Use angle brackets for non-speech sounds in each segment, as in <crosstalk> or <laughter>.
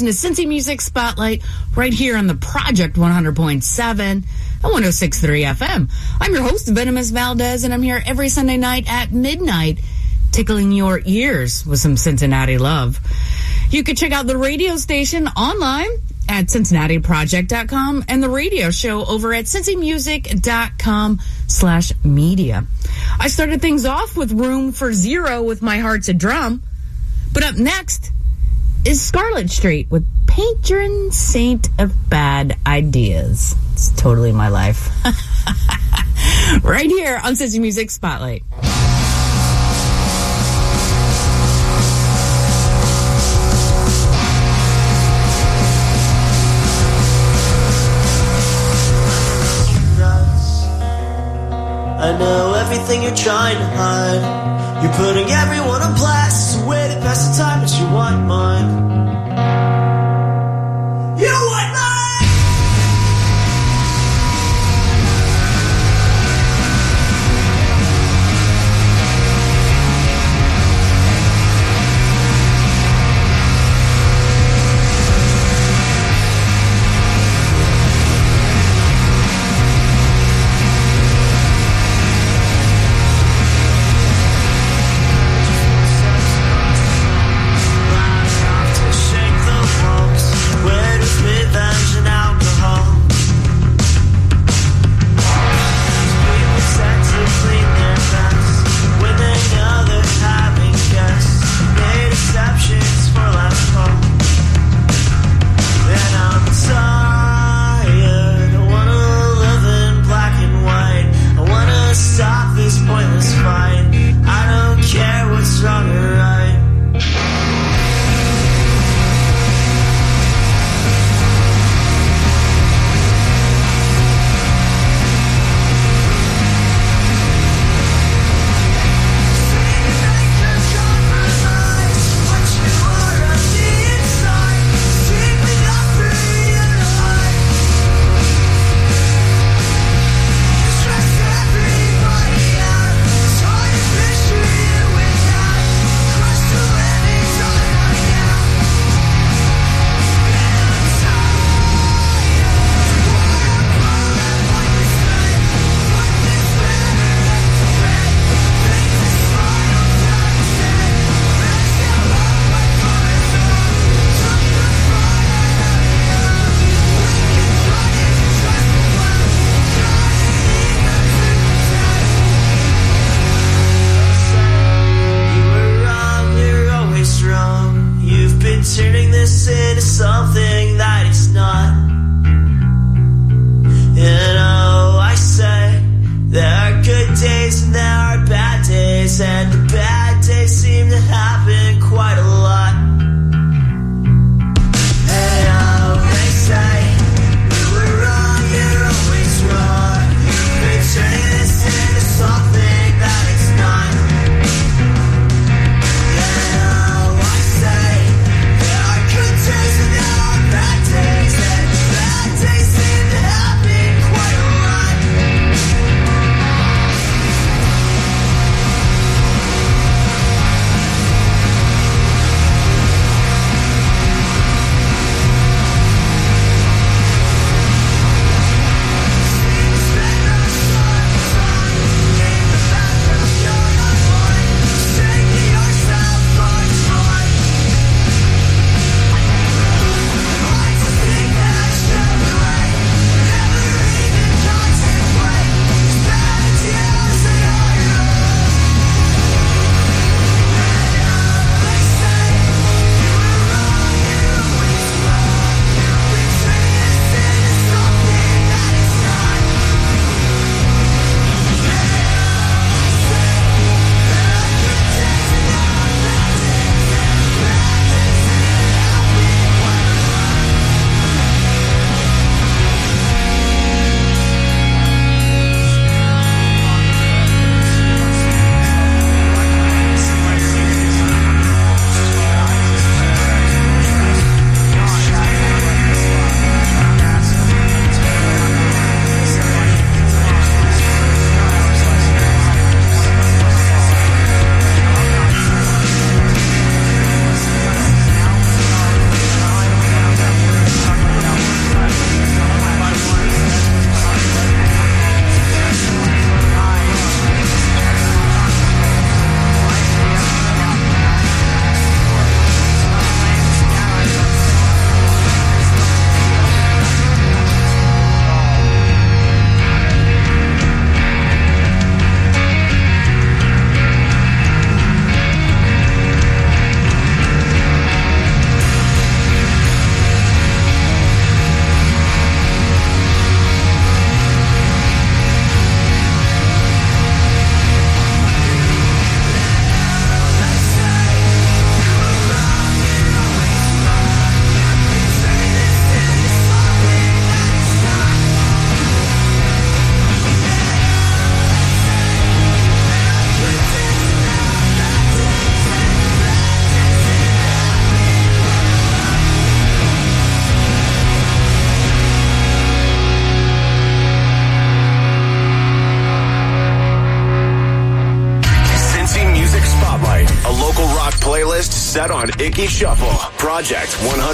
listen to Cincy Music Spotlight right here on the Project 100.7 and 106.3 FM. I'm your host, Venomous Valdez, and I'm here every Sunday night at midnight, tickling your ears with some Cincinnati love. You can check out the radio station online at cincinnatiproject.com and the radio show over at cincymusic.com slash media. I started things off with Room for Zero with My Heart's a Drum, but up next, is Scarlet Street with patron saint of bad ideas. It's totally my life. <laughs> right here on Cincy Music Spotlight. I know everything you're trying to hide. You're putting everyone on blast.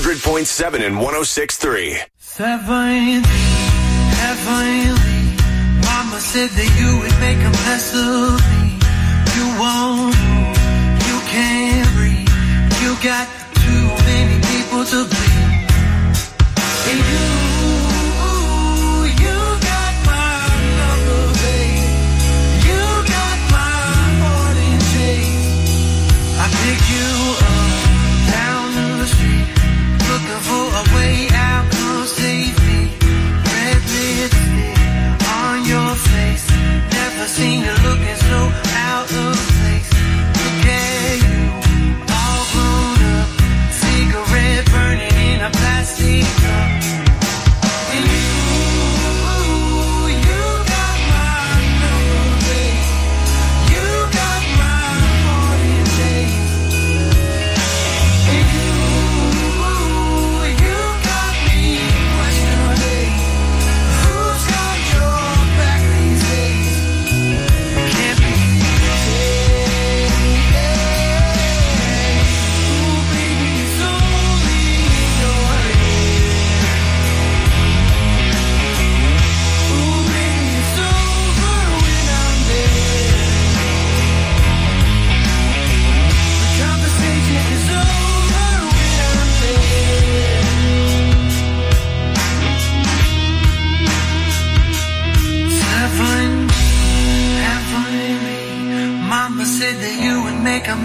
100.7 and 106.3. Heavenly, heavenly. Mama said that you would make a mess of me. You won't, you can't breathe. You got too many people to blame. seen you looking so out of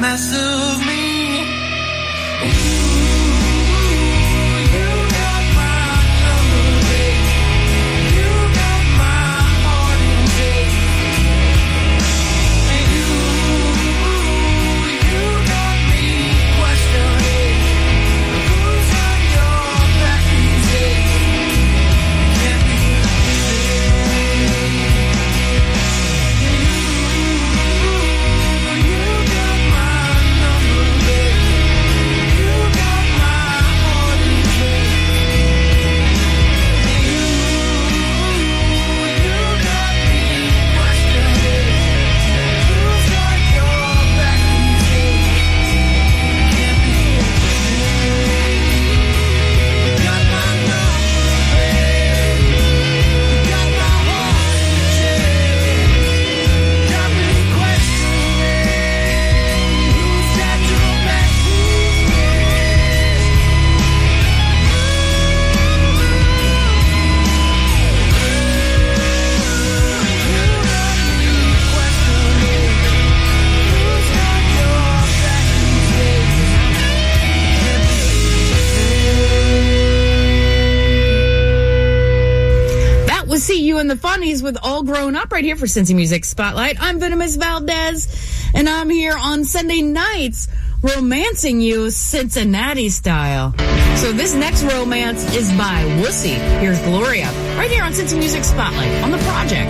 mess. up right here for Cincy Music Spotlight. I'm Venomous Valdez, and I'm here on Sunday nights romancing you Cincinnati style. So this next romance is by Wussy. Here's Gloria right here on Cincy Music Spotlight on the project.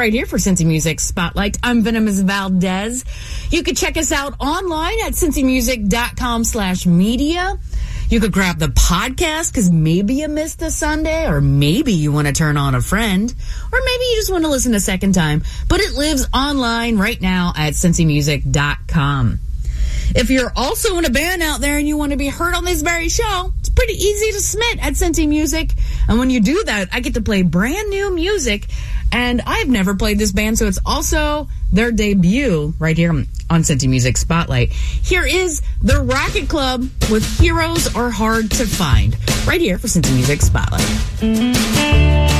right here for Cincy Music Spotlight. I'm Venomous Valdez. You can check us out online at cincymusic.com slash media. You could grab the podcast because maybe you missed a Sunday or maybe you want to turn on a friend or maybe you just want to listen a second time. But it lives online right now at cincymusic.com. If you're also in a band out there and you want to be heard on this very show, it's pretty easy to submit at Cincy Music. And when you do that, I get to play brand new music. And I've never played this band, so it's also their debut right here on Cincy Music Spotlight. Here is the Rocket Club with Heroes Are Hard to Find, right here for Cincy Music Spotlight.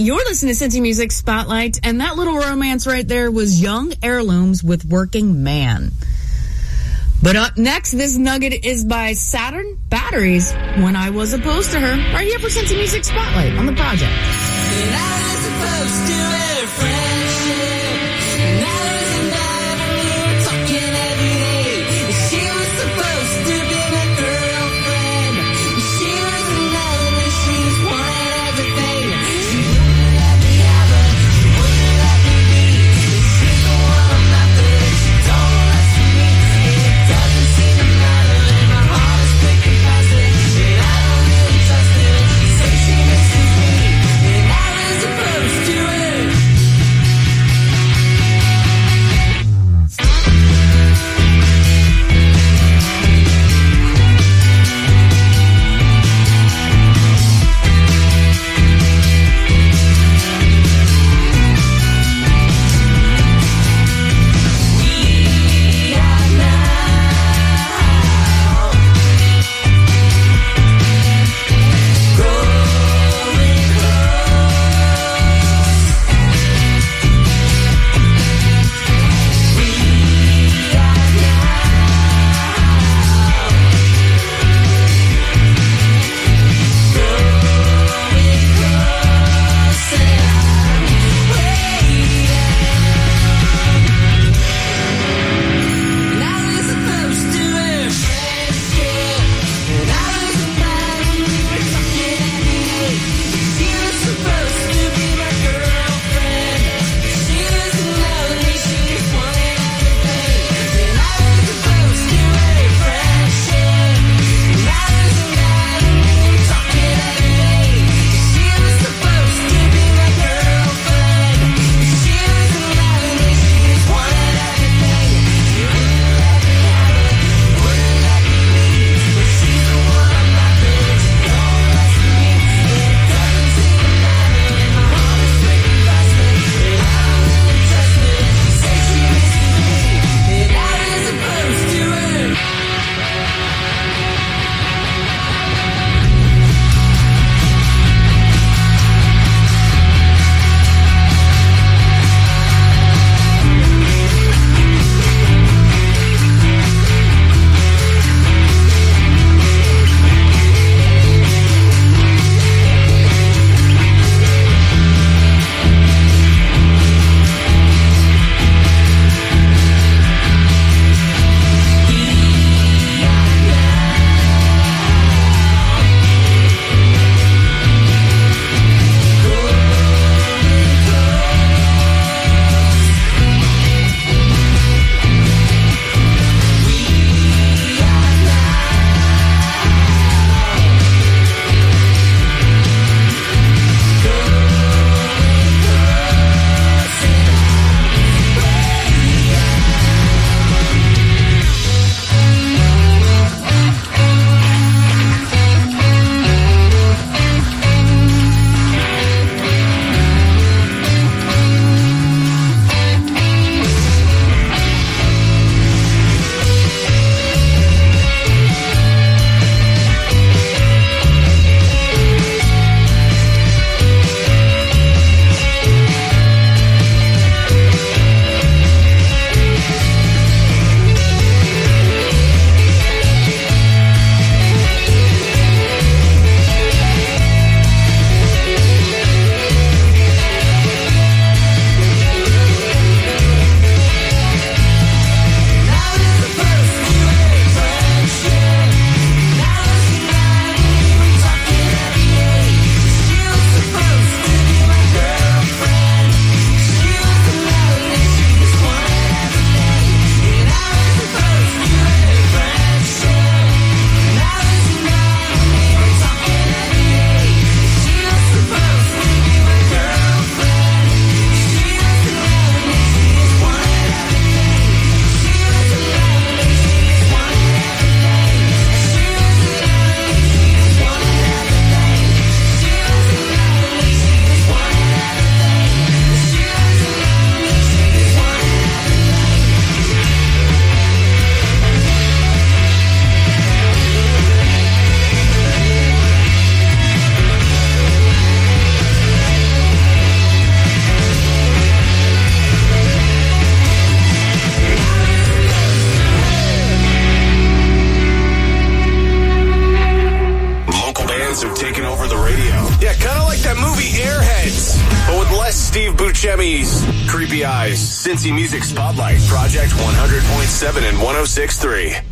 You're listening to Cincy Music Spotlight, and that little romance right there was Young Heirlooms with Working Man. But up next, this nugget is by Saturn Batteries, When I Was Opposed to Her, right here for Cincy Music Spotlight on the project. Six three.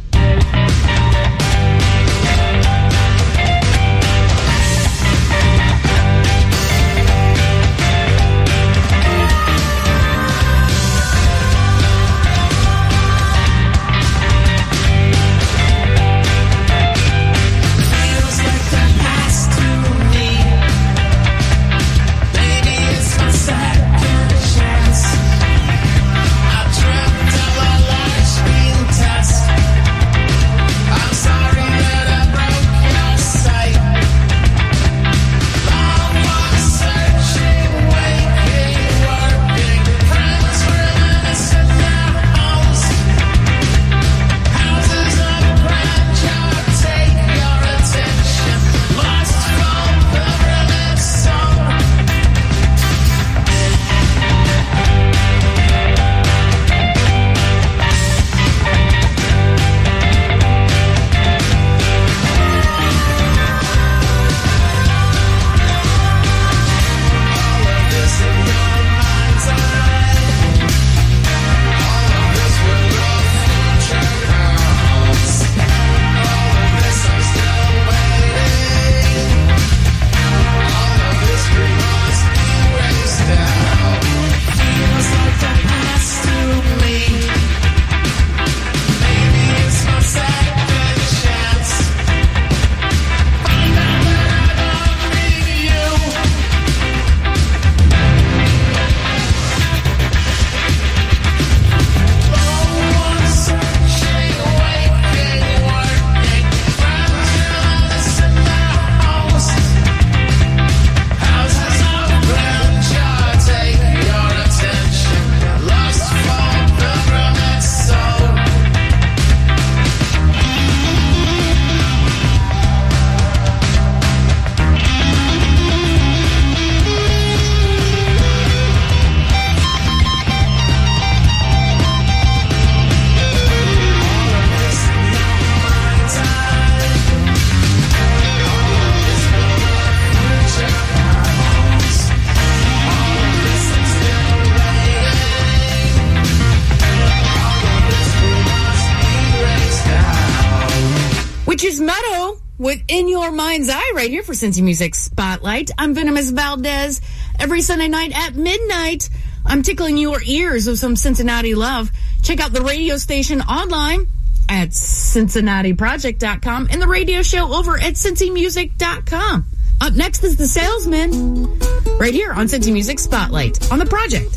for Cincy Music Spotlight. I'm Venomous Valdez. Every Sunday night at midnight, I'm tickling your ears with some Cincinnati love. Check out the radio station online at cincinnatiproject.com and the radio show over at cincymusic.com. Up next is The Salesman right here on Cincy Music Spotlight on the project.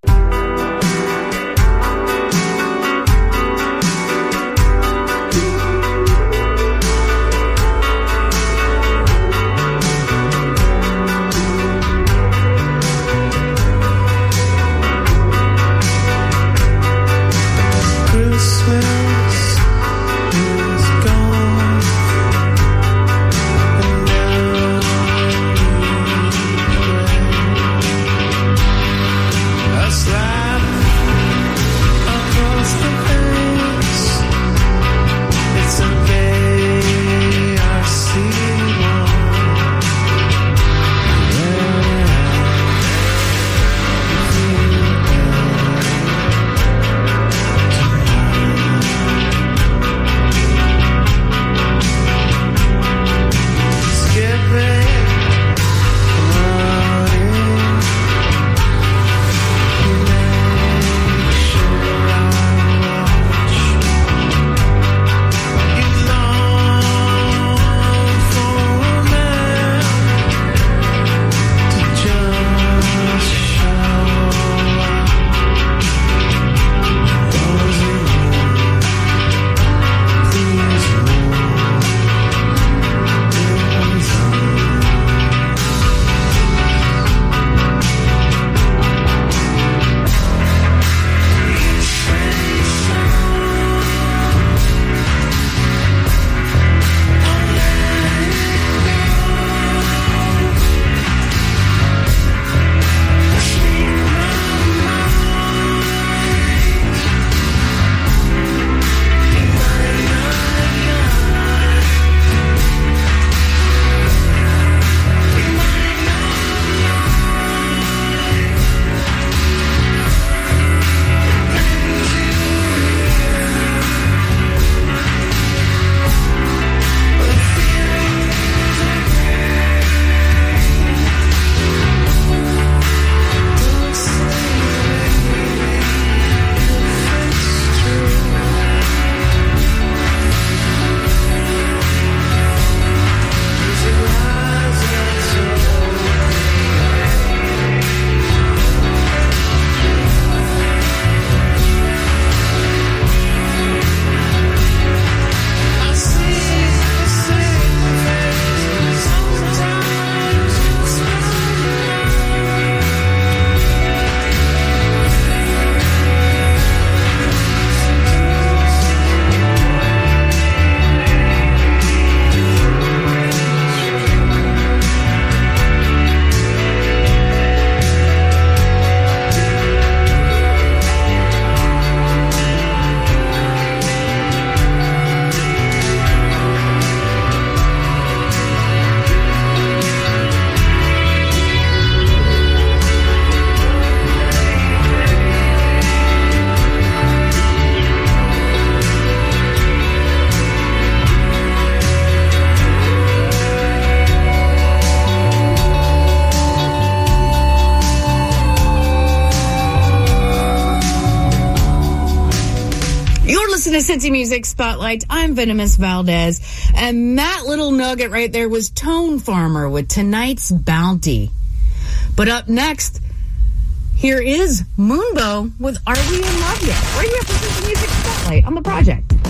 Music Spotlight. I'm Venomous Valdez. And that little nugget right there was Tone Farmer with tonight's bounty. But up next, here is Moonbow with Are We in Love Yet? Right here for Cincy Music Spotlight on the project.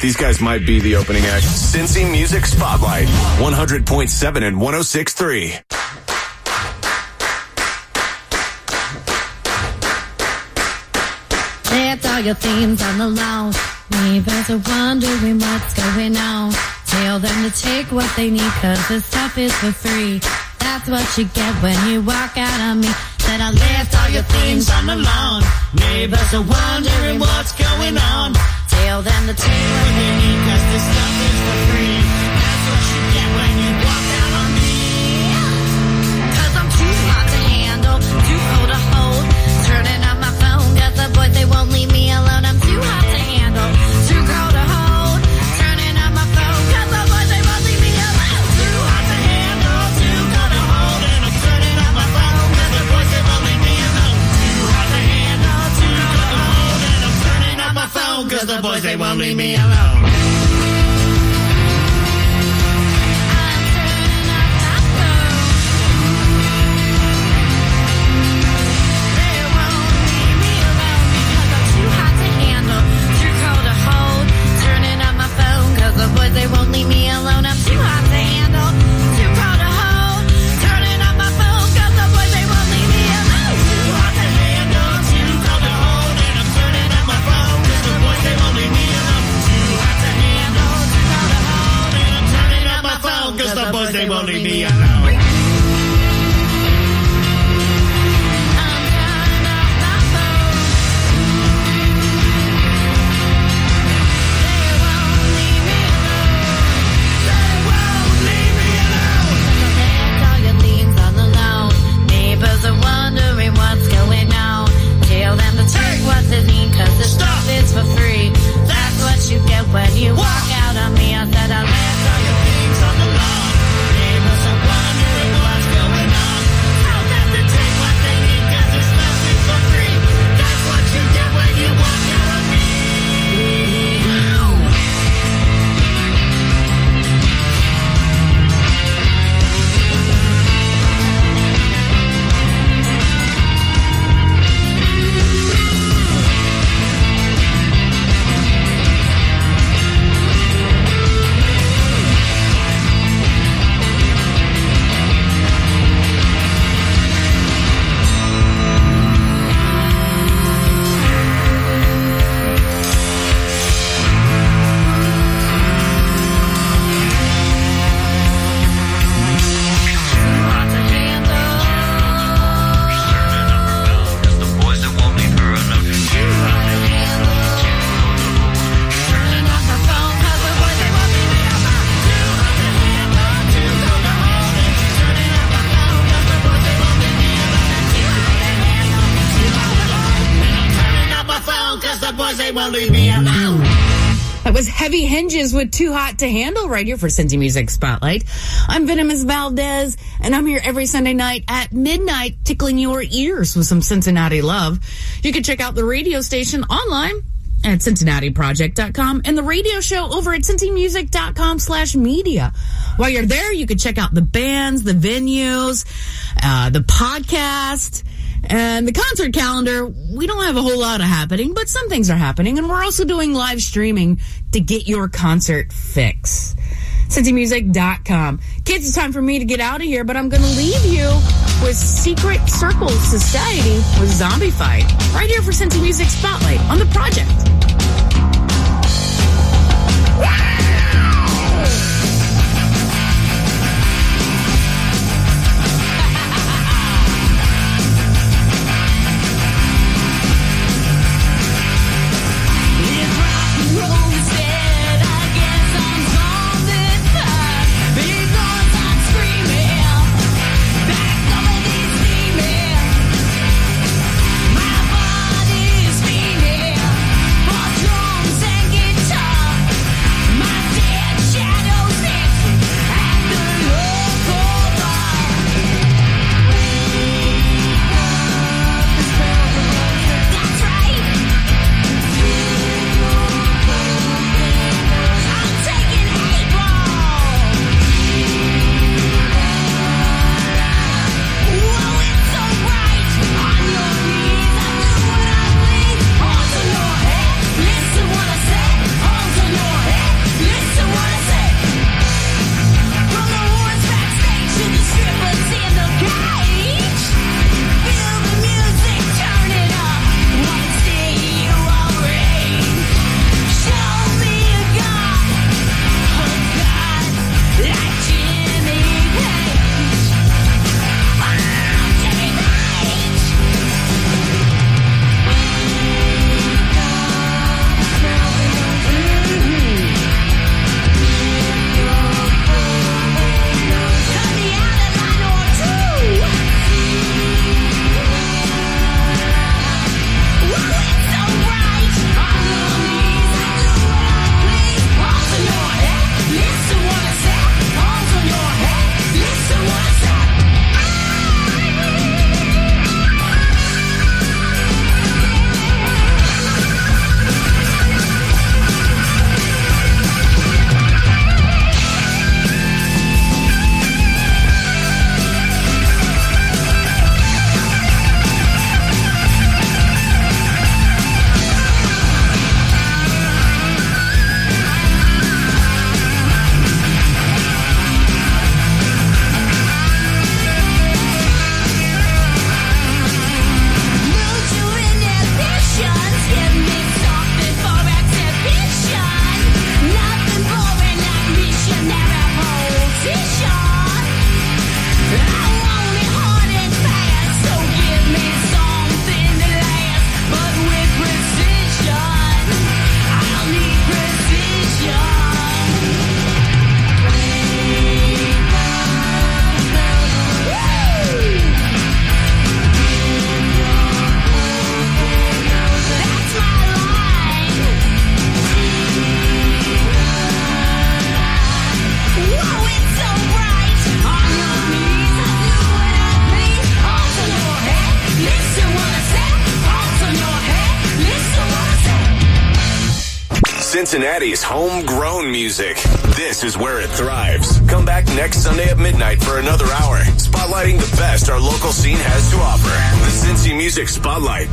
these guys might be the opening act. Cincy Music Spotlight, 100.7 and 106.3. Left all your things on the lounge. Neighbors are wondering what's going on. Tell them to take what they need, cause this stuff is for free. That's what you get when you walk out on me. Said I left all your things on the lawn. Neighbors are wondering what's going on than the two leave me alone. with Too Hot to Handle right here for Cincy Music Spotlight. I'm Venomous Valdez, and I'm here every Sunday night at midnight tickling your ears with some Cincinnati love. You can check out the radio station online at cincinnatiproject.com and the radio show over at cincymusic.com slash media. While you're there, you can check out the bands, the venues, uh, the podcast, and the concert calendar, we don't have a whole lot of happening, but some things are happening. And we're also doing live streaming to get your concert fix. CincyMusic.com. Kids, it's time for me to get out of here, but I'm going to leave you with Secret Circle Society with Zombie Fight right here for Cincy Music Spotlight on the project.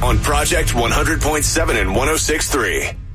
on Project 100.7 and 106.3.